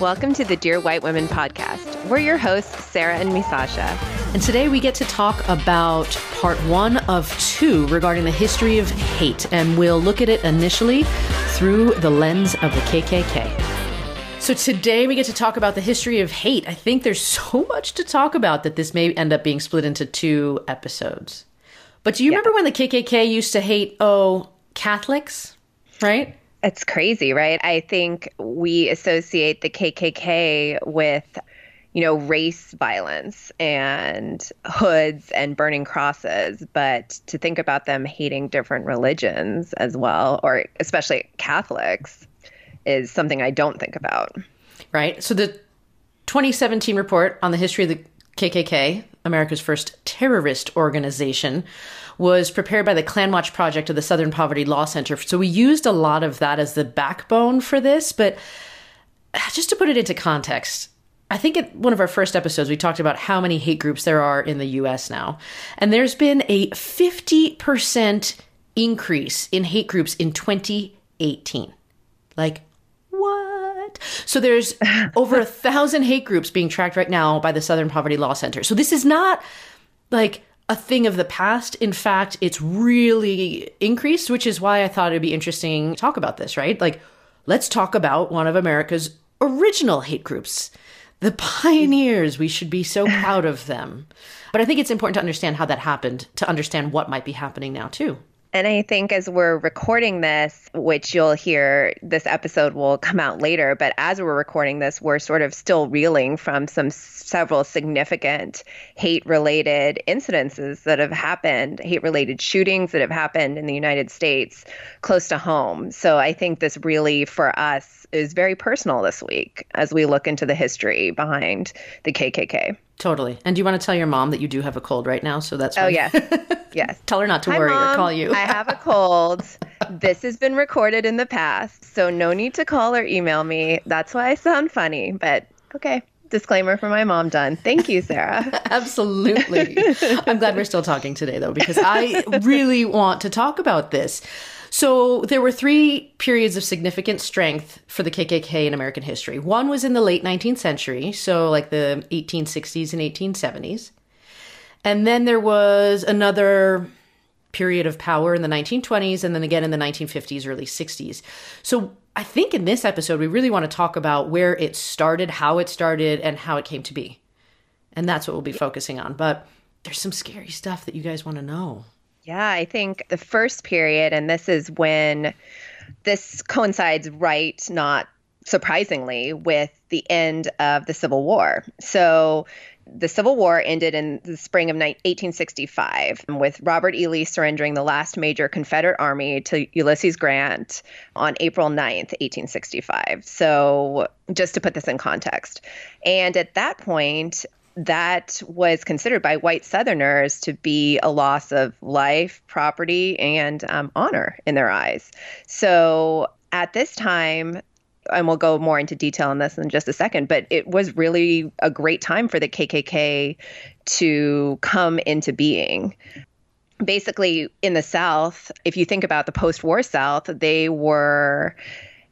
Welcome to the Dear White Women podcast. We're your hosts, Sarah and Misasha. And today we get to talk about part one of two regarding the history of hate. And we'll look at it initially through the lens of the KKK. So today we get to talk about the history of hate. I think there's so much to talk about that this may end up being split into two episodes. But do you yeah. remember when the KKK used to hate, oh, Catholics, right? It's crazy, right? I think we associate the KKK with you know, race violence and hoods and burning crosses, but to think about them hating different religions as well, or especially Catholics, is something I don't think about. Right. So the 2017 report on the history of the KKK, America's first terrorist organization, was prepared by the Klanwatch Project of the Southern Poverty Law Center. So we used a lot of that as the backbone for this. But uh, just to put it into context, I think in one of our first episodes, we talked about how many hate groups there are in the US now. And there's been a 50% increase in hate groups in 2018. Like, So there's over a thousand hate groups being tracked right now by the Southern Poverty Law Center. So this is not like a thing of the past. In fact, it's really increased, which is why I thought it'd be interesting to talk about this, right? Like, let's talk about one of America's original hate groups. The pioneers, we should be so proud of them. But I think it's important to understand how that happened to understand what might be happening now, too. And I think as we're recording this, which you'll hear, this episode will come out later, but as we're recording this, we're sort of still reeling from some several significant hate related incidences that have happened, hate related shootings that have happened in the United States close to home. So I think this really, for us, is very personal this week as we look into the history behind the KKK. Totally. And do you want to tell your mom that you do have a cold right now? So that's oh yeah, yes. tell her not to Hi, worry mom. or call you. I have a cold. this has been recorded in the past, so no need to call or email me. That's why I sound funny. But okay, disclaimer for my mom done. Thank you, Sarah. Absolutely. I'm glad we're still talking today though, because I really want to talk about this. So there were three periods of significant strength for the KKK in American history. One was in the late 19th century, so like the 1860s and 1870s. And then there was another period of power in the 1920s and then again in the 1950s, early 60s. So I think in this episode, we really want to talk about where it started, how it started, and how it came to be. And that's what we'll be focusing on. But there's some scary stuff that you guys want to know. Yeah, I think the first period, and this is when this coincides right, not surprisingly, with the end of the Civil War. So the Civil War ended in the spring of 1865 with Robert E. Lee surrendering the last major Confederate army to Ulysses Grant on April 9th, 1865. So, just to put this in context. And at that point, that was considered by white Southerners to be a loss of life, property, and um, honor in their eyes. So at this time, and we'll go more into detail on this in just a second, but it was really a great time for the KKK to come into being. Basically, in the South, if you think about the post war South, they were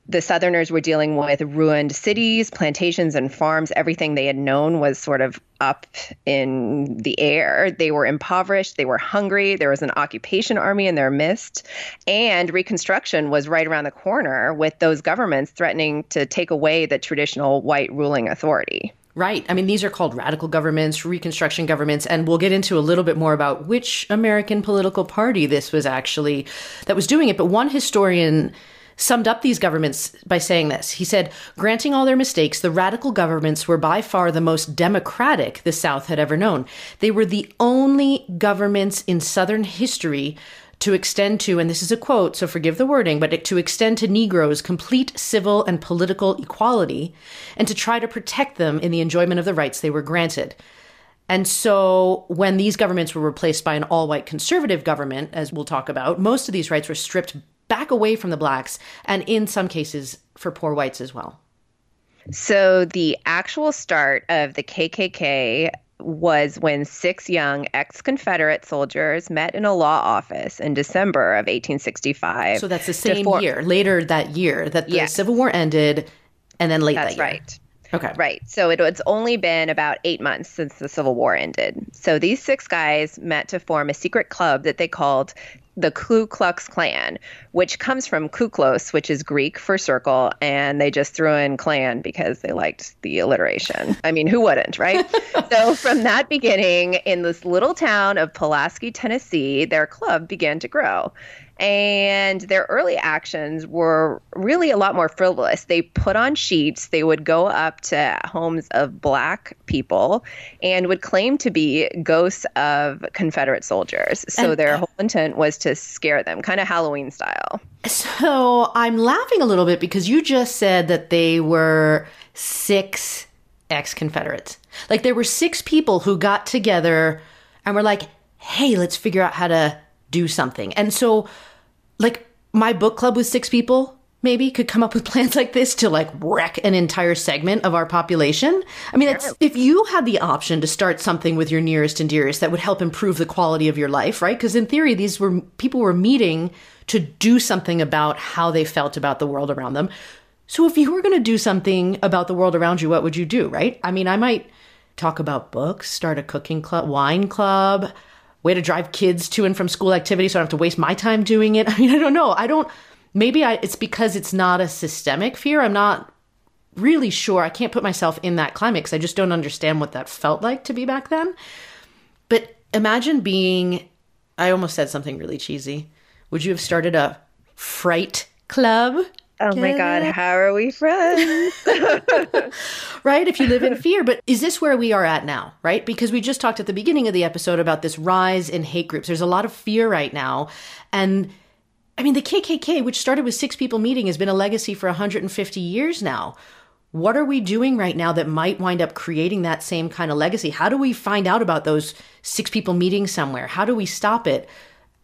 the Southerners were dealing with ruined cities, plantations, and farms. Everything they had known was sort of up in the air. They were impoverished. They were hungry. There was an occupation army in their midst. And Reconstruction was right around the corner with those governments threatening to take away the traditional white ruling authority. Right. I mean, these are called radical governments, Reconstruction governments, and we'll get into a little bit more about which American political party this was actually that was doing it. But one historian summed up these governments by saying this. He said, Granting all their mistakes, the radical governments were by far the most democratic the South had ever known. They were the only governments in Southern history to extend to, and this is a quote, so forgive the wording, but to extend to Negroes complete civil and political equality and to try to protect them in the enjoyment of the rights they were granted. And so when these governments were replaced by an all white conservative government, as we'll talk about, most of these rights were stripped back away from the blacks, and in some cases for poor whites as well. So the actual start of the KKK was when six young ex Confederate soldiers met in a law office in December of 1865. So that's the same year, later that year that the yes. Civil War ended, and then late that's that year. right. Okay. Right. So it, it's only been about eight months since the Civil War ended. So these six guys met to form a secret club that they called the Ku Klux Klan, which comes from Kuklos, which is Greek for circle, and they just threw in clan because they liked the alliteration. I mean, who wouldn't, right? so from that beginning, in this little town of Pulaski, Tennessee, their club began to grow. And their early actions were really a lot more frivolous. They put on sheets, they would go up to homes of black people and would claim to be ghosts of Confederate soldiers. So and, their whole intent was to scare them, kind of Halloween style. So I'm laughing a little bit because you just said that they were six ex Confederates. Like there were six people who got together and were like, hey, let's figure out how to do something. And so, like, my book club with six people maybe could come up with plans like this to like wreck an entire segment of our population. I mean, it's, if you had the option to start something with your nearest and dearest that would help improve the quality of your life, right? Because in theory, these were people were meeting to do something about how they felt about the world around them. So if you were going to do something about the world around you, what would you do, right? I mean, I might talk about books, start a cooking club, wine club way to drive kids to and from school activities so I don't have to waste my time doing it. I mean, I don't know. I don't, maybe I, it's because it's not a systemic fear. I'm not really sure. I can't put myself in that climate because I just don't understand what that felt like to be back then. But imagine being, I almost said something really cheesy. Would you have started a fright club? Oh my God, how are we friends? right? If you live in fear. But is this where we are at now, right? Because we just talked at the beginning of the episode about this rise in hate groups. There's a lot of fear right now. And I mean, the KKK, which started with six people meeting, has been a legacy for 150 years now. What are we doing right now that might wind up creating that same kind of legacy? How do we find out about those six people meeting somewhere? How do we stop it?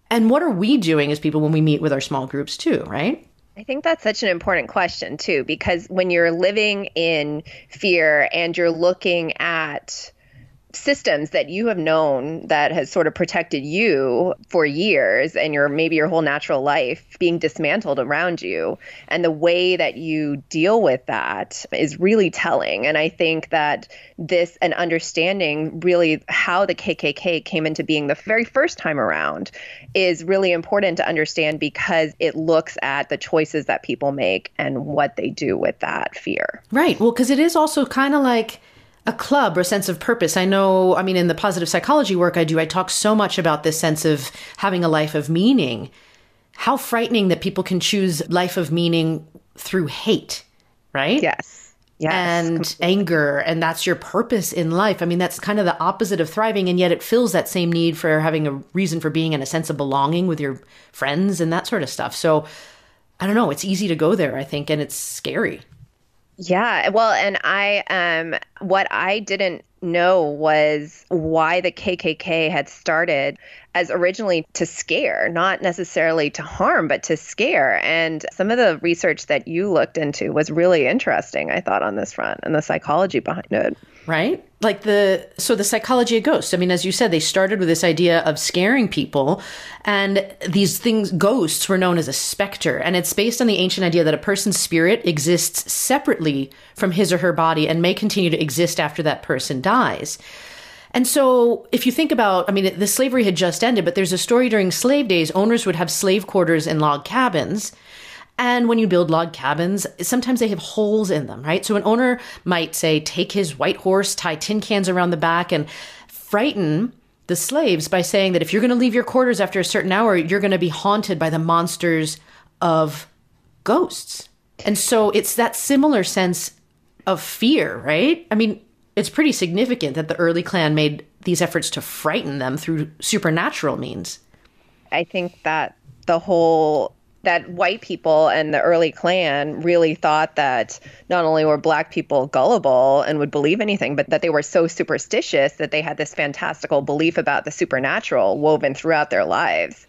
And what are we doing as people when we meet with our small groups, too, right? I think that's such an important question, too, because when you're living in fear and you're looking at systems that you have known that has sort of protected you for years and your maybe your whole natural life being dismantled around you. And the way that you deal with that is really telling. And i think that this and understanding really how the kkk came into being the very first time around is really important to understand because it looks at the choices that people make and what they do with that fear. Right. Well because it is also kind of like a club or sense of purpose. I know, I mean, in the positive psychology work I do, I talk so much about this sense of having a life of meaning. How frightening that people can choose life of meaning through hate, right? Yes. Yes, and completely. anger, and that's your purpose in life. I mean, that's kind of the opposite of thriving, and yet it fills that same need for having a reason for being and a sense of belonging with your friends and that sort of stuff. So, I don't know, it's easy to go there, I think, and it's scary. Yeah, well, and I um what I didn't know was why the KKK had started as originally to scare, not necessarily to harm, but to scare. And some of the research that you looked into was really interesting, I thought, on this front and the psychology behind it right? Like the so the psychology of ghosts. I mean, as you said, they started with this idea of scaring people, and these things, ghosts, were known as a specter, and it's based on the ancient idea that a person's spirit exists separately from his or her body and may continue to exist after that person dies. And so, if you think about, I mean, the slavery had just ended, but there's a story during slave days, owners would have slave quarters in log cabins and when you build log cabins, sometimes they have holes in them, right? So an owner might say, take his white horse, tie tin cans around the back, and frighten the slaves by saying that if you're going to leave your quarters after a certain hour, you're going to be haunted by the monsters of ghosts. And so it's that similar sense of fear, right? I mean, it's pretty significant that the early Klan made these efforts to frighten them through supernatural means. I think that the whole that white people and the early Klan really thought that not only were black people gullible and would believe anything, but that they were so superstitious that they had this fantastical belief about the supernatural woven throughout their lives.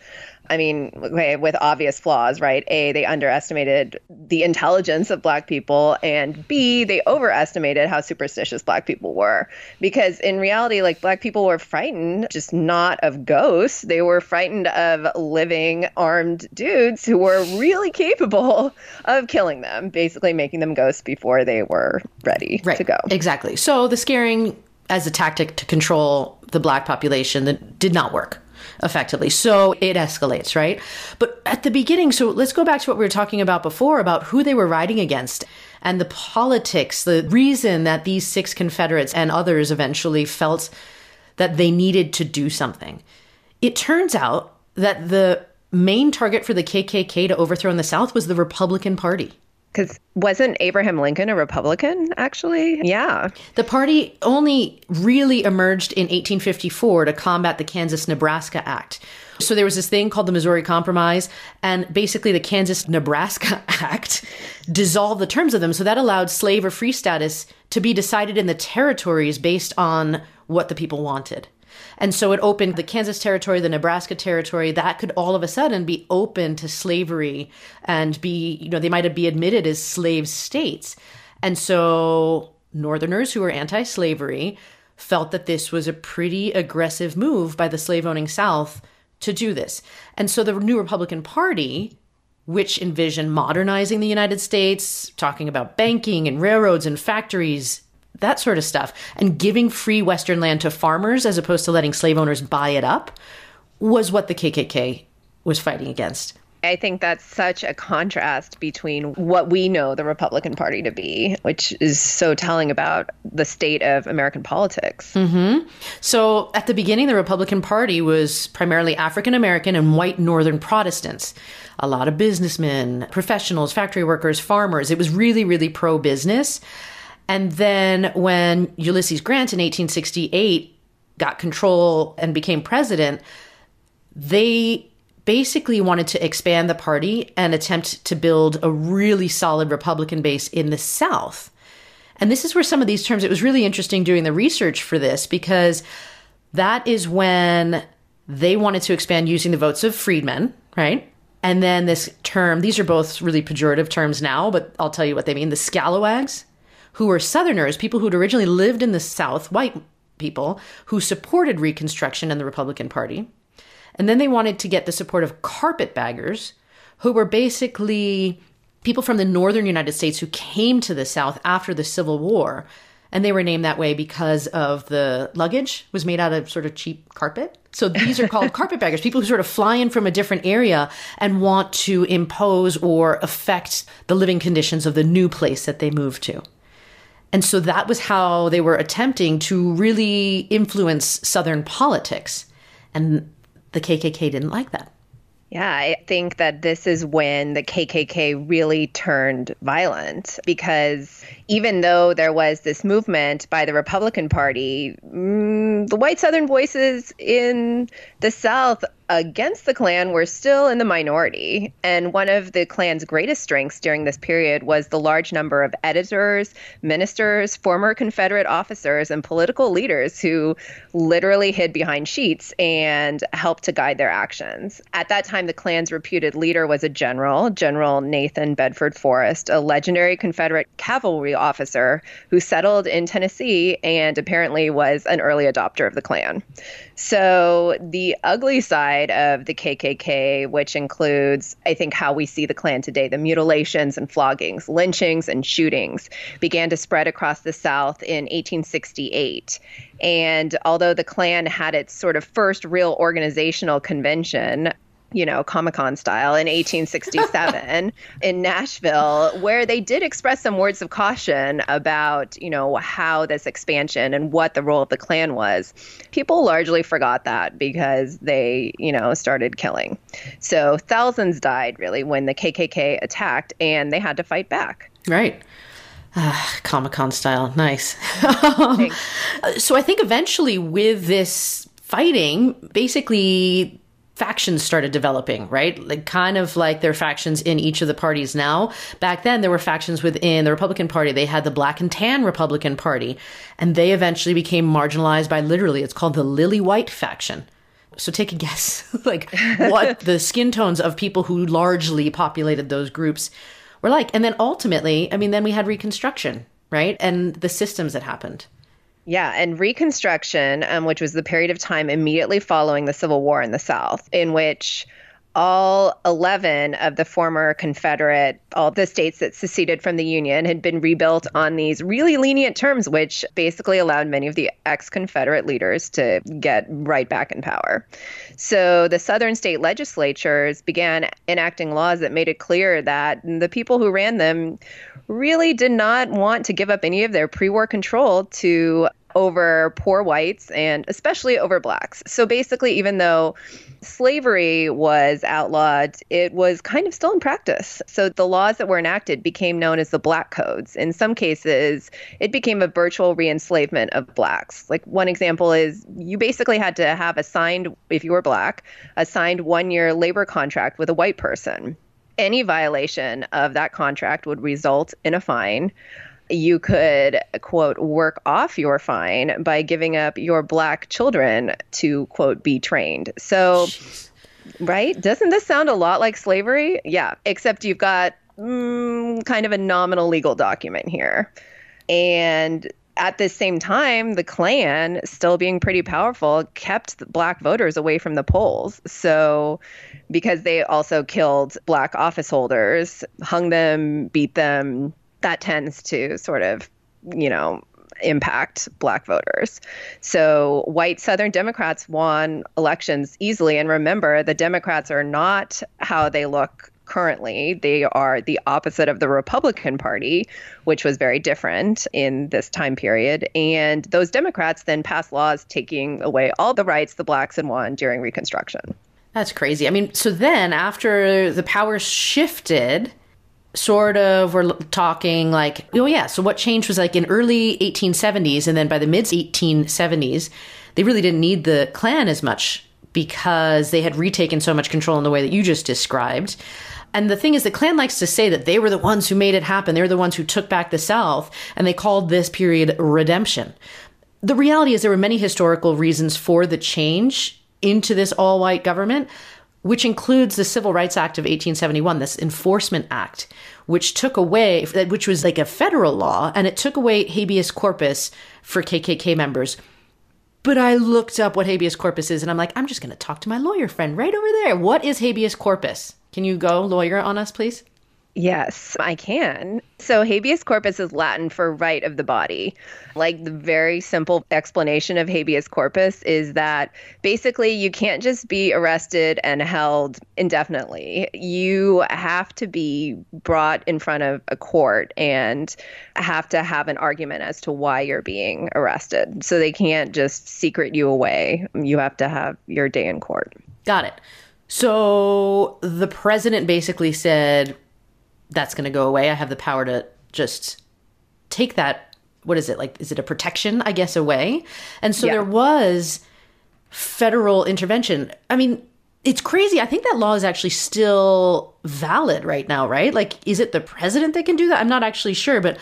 I mean, okay, with obvious flaws, right? A, they underestimated the intelligence of Black people, and B, they overestimated how superstitious Black people were. Because in reality, like, Black people were frightened, just not of ghosts. They were frightened of living armed dudes who were really capable of killing them, basically making them ghosts before they were ready right. to go. Exactly. So the scaring as a tactic to control the black population that did not work effectively. So it escalates, right? But at the beginning, so let's go back to what we were talking about before about who they were riding against and the politics, the reason that these six Confederates and others eventually felt that they needed to do something. It turns out that the main target for the KKK to overthrow in the South was the Republican Party. Because wasn't Abraham Lincoln a Republican, actually? Yeah. The party only really emerged in 1854 to combat the Kansas Nebraska Act. So there was this thing called the Missouri Compromise, and basically the Kansas Nebraska Act dissolved the terms of them. So that allowed slave or free status to be decided in the territories based on what the people wanted. And so it opened the Kansas territory, the Nebraska territory, that could all of a sudden be open to slavery and be, you know, they might be admitted as slave states. And so Northerners who were anti slavery felt that this was a pretty aggressive move by the slave owning South to do this. And so the new Republican Party, which envisioned modernizing the United States, talking about banking and railroads and factories, that sort of stuff, and giving free Western land to farmers as opposed to letting slave owners buy it up was what the KKK was fighting against. I think that's such a contrast between what we know the Republican Party to be, which is so telling about the state of American politics. Mm-hmm. So, at the beginning, the Republican Party was primarily African American and white Northern Protestants. A lot of businessmen, professionals, factory workers, farmers. It was really, really pro business. And then when Ulysses Grant in 1868 got control and became president, they basically wanted to expand the party and attempt to build a really solid Republican base in the South. And this is where some of these terms, it was really interesting doing the research for this because that is when they wanted to expand using the votes of freedmen, right? And then this term, these are both really pejorative terms now, but I'll tell you what they mean. The scalawags who were Southerners, people who'd originally lived in the South, white people who supported Reconstruction and the Republican Party. And then they wanted to get the support of carpetbaggers, who were basically people from the northern United States who came to the South after the Civil War. And they were named that way because of the luggage was made out of sort of cheap carpet. So these are called carpetbaggers, people who sort of fly in from a different area and want to impose or affect the living conditions of the new place that they move to. And so that was how they were attempting to really influence Southern politics. And the KKK didn't like that. Yeah, I think that this is when the KKK really turned violent because even though there was this movement by the Republican Party, mm, the white Southern voices in the South against the Klan were still in the minority. And one of the Klan's greatest strengths during this period was the large number of editors, ministers, former Confederate officers, and political leaders who literally hid behind sheets and helped to guide their actions. At that time, the Klan's reputed leader was a general, General Nathan Bedford Forrest, a legendary Confederate cavalry officer who settled in Tennessee and apparently was an early adopter of the Klan. So the ugly side of the KKK, which includes, I think, how we see the Klan today, the mutilations and floggings, lynchings and shootings, began to spread across the South in 1868. And although the Klan had its sort of first real organizational convention, you know, Comic Con style in 1867 in Nashville, where they did express some words of caution about, you know, how this expansion and what the role of the Klan was. People largely forgot that because they, you know, started killing. So thousands died really when the KKK attacked and they had to fight back. Right. Uh, Comic Con style. Nice. so I think eventually with this fighting, basically factions started developing, right? Like kind of like there are factions in each of the parties now. Back then, there were factions within the Republican Party. They had the Black and Tan Republican Party, and they eventually became marginalized by literally, it's called the Lily White faction. So take a guess, like what the skin tones of people who largely populated those groups were like. And then ultimately, I mean, then we had Reconstruction, right? And the systems that happened. Yeah, and Reconstruction, um, which was the period of time immediately following the Civil War in the South, in which all 11 of the former Confederate, all the states that seceded from the Union had been rebuilt on these really lenient terms, which basically allowed many of the ex Confederate leaders to get right back in power. So the Southern state legislatures began enacting laws that made it clear that the people who ran them really did not want to give up any of their pre war control to over poor whites and especially over blacks. So basically, even though slavery was outlawed, it was kind of still in practice. So the laws that were enacted became known as the Black Codes. In some cases, it became a virtual re enslavement of blacks. Like one example is you basically had to have a signed, if you were black, a signed one year labor contract with a white person. Any violation of that contract would result in a fine you could quote work off your fine by giving up your black children to quote be trained so Jeez. right doesn't this sound a lot like slavery yeah except you've got mm, kind of a nominal legal document here and at the same time, the Klan, still being pretty powerful, kept black voters away from the polls. So, because they also killed black office holders, hung them, beat them, that tends to sort of, you know, impact black voters. So white Southern Democrats won elections easily. And remember, the Democrats are not how they look currently. They are the opposite of the Republican Party, which was very different in this time period. And those Democrats then passed laws taking away all the rights the blacks had won during Reconstruction. That's crazy. I mean, so then after the power shifted, sort of were talking like, oh yeah, so what changed was like in early 1870s and then by the mid 1870s, they really didn't need the Klan as much because they had retaken so much control in the way that you just described. And the thing is, the Klan likes to say that they were the ones who made it happen. They were the ones who took back the South, and they called this period redemption. The reality is, there were many historical reasons for the change into this all white government, which includes the Civil Rights Act of 1871, this Enforcement Act, which took away, which was like a federal law, and it took away habeas corpus for KKK members. But I looked up what habeas corpus is, and I'm like, I'm just going to talk to my lawyer friend right over there. What is habeas corpus? Can you go lawyer on us, please? Yes, I can. So, habeas corpus is Latin for right of the body. Like the very simple explanation of habeas corpus is that basically you can't just be arrested and held indefinitely. You have to be brought in front of a court and have to have an argument as to why you're being arrested. So, they can't just secret you away. You have to have your day in court. Got it. So, the president basically said, that's going to go away. I have the power to just take that. What is it like? Is it a protection? I guess away. And so yeah. there was federal intervention. I mean, it's crazy. I think that law is actually still valid right now, right? Like, is it the president that can do that? I'm not actually sure, but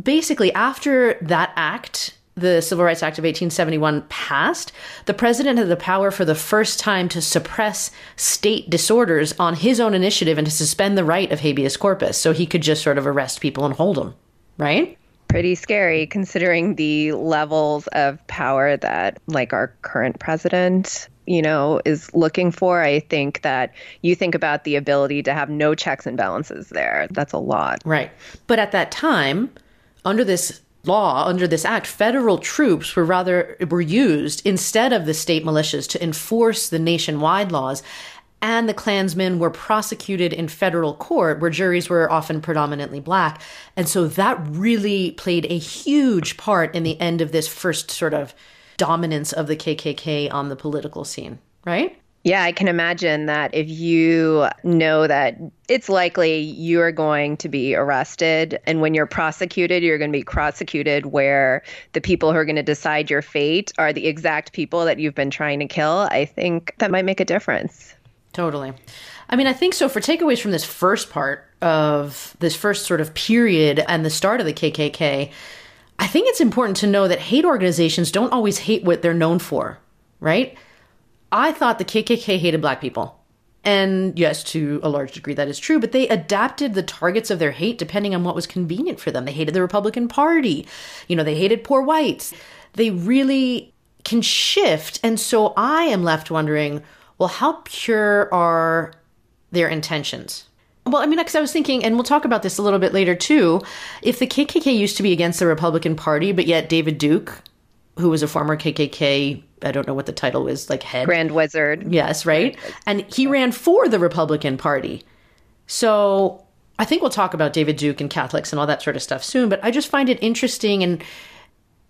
basically, after that act the Civil Rights Act of 1871 passed, the president had the power for the first time to suppress state disorders on his own initiative and to suspend the right of habeas corpus. So he could just sort of arrest people and hold them, right? Pretty scary considering the levels of power that, like, our current president you know, is looking for. I think that you think about the ability to have no checks and balances there. That's a lot. Right. But at that time, under this law under this act federal troops were rather were used instead of the state militias to enforce the nationwide laws. And the klansmen were prosecuted in federal court where juries were often predominantly black. And so that really played a huge part in the end of this first sort of dominance of the KKK on the political scene right yeah, I can imagine that if you know that it's likely you're going to be arrested, and when you're prosecuted, you're going to be prosecuted where the people who are going to decide your fate are the exact people that you've been trying to kill. I think that might make a difference. Totally. I mean, I think so. For takeaways from this first part of this first sort of period and the start of the KKK, I think it's important to know that hate organizations don't always hate what they're known for, right? I thought the KKK hated black people. And yes, to a large degree, that is true, but they adapted the targets of their hate depending on what was convenient for them. They hated the Republican Party. You know, they hated poor whites. They really can shift. And so I am left wondering well, how pure are their intentions? Well, I mean, because I was thinking, and we'll talk about this a little bit later too. If the KKK used to be against the Republican Party, but yet David Duke, who was a former KKK, I don't know what the title is, like head Grand Wizard. Yes, right. And he ran for the Republican Party. So I think we'll talk about David Duke and Catholics and all that sort of stuff soon. But I just find it interesting and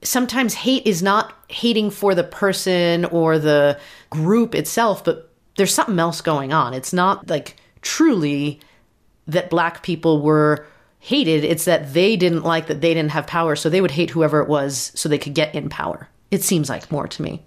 sometimes hate is not hating for the person or the group itself, but there's something else going on. It's not like truly that black people were hated, it's that they didn't like that they didn't have power, so they would hate whoever it was so they could get in power. It seems like more to me.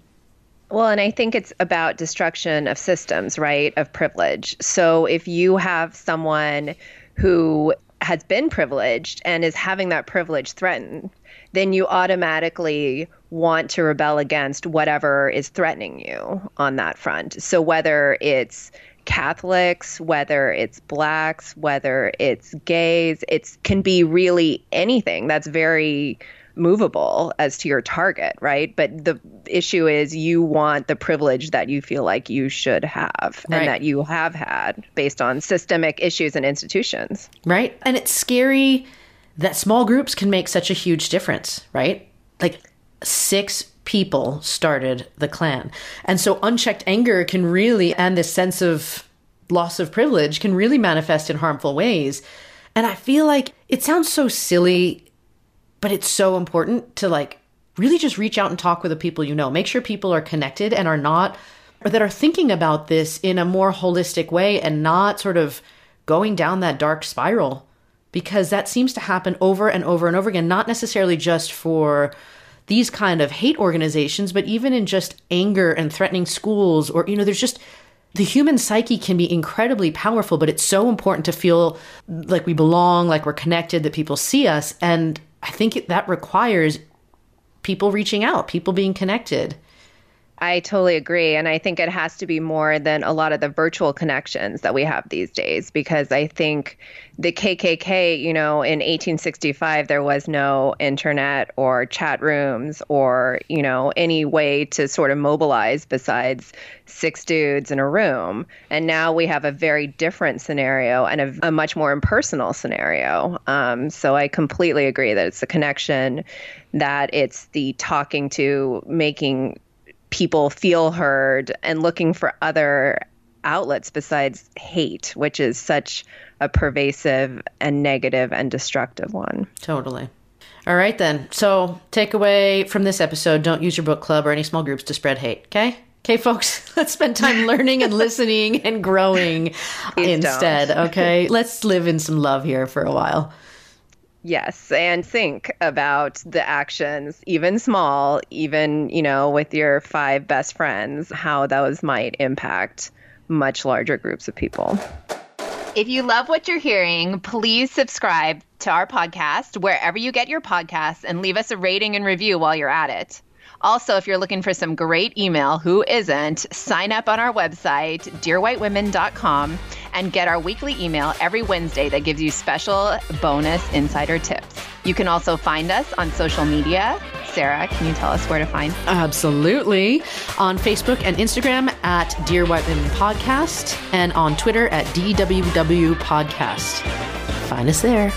Well, and I think it's about destruction of systems, right? Of privilege. So if you have someone who has been privileged and is having that privilege threatened, then you automatically want to rebel against whatever is threatening you on that front. So whether it's Catholics, whether it's blacks, whether it's gays, it can be really anything that's very movable as to your target, right? But the issue is you want the privilege that you feel like you should have right. and that you have had based on systemic issues and institutions. Right. And it's scary that small groups can make such a huge difference, right? Like six people started the Klan. And so unchecked anger can really, and this sense of loss of privilege can really manifest in harmful ways. And I feel like it sounds so silly, but it's so important to like really just reach out and talk with the people you know. Make sure people are connected and are not, or that are thinking about this in a more holistic way and not sort of going down that dark spiral because that seems to happen over and over and over again, not necessarily just for these kind of hate organizations, but even in just anger and threatening schools, or, you know, there's just the human psyche can be incredibly powerful, but it's so important to feel like we belong, like we're connected, that people see us. And I think that requires people reaching out, people being connected. I totally agree. And I think it has to be more than a lot of the virtual connections that we have these days because I think the KKK, you know, in 1865, there was no internet or chat rooms or, you know, any way to sort of mobilize besides six dudes in a room. And now we have a very different scenario and a, a much more impersonal scenario. Um, so I completely agree that it's the connection, that it's the talking to, making people feel heard and looking for other outlets besides hate, which is such a pervasive and negative and destructive one. Totally. All right, then. So, takeaway from this episode don't use your book club or any small groups to spread hate, okay? Okay, folks, let's spend time learning and listening and growing instead, don't. okay? Let's live in some love here for a while. Yes, and think about the actions, even small, even, you know, with your five best friends, how those might impact much larger groups of people. If you love what you're hearing, please subscribe to our podcast wherever you get your podcasts and leave us a rating and review while you're at it. Also, if you're looking for some great email, who isn't, sign up on our website, dearwhitewomen.com, and get our weekly email every Wednesday that gives you special bonus insider tips. You can also find us on social media. Sarah, can you tell us where to find? Absolutely. On Facebook and Instagram at Dear White Women Podcast and on Twitter at DWW Podcast. Find us there.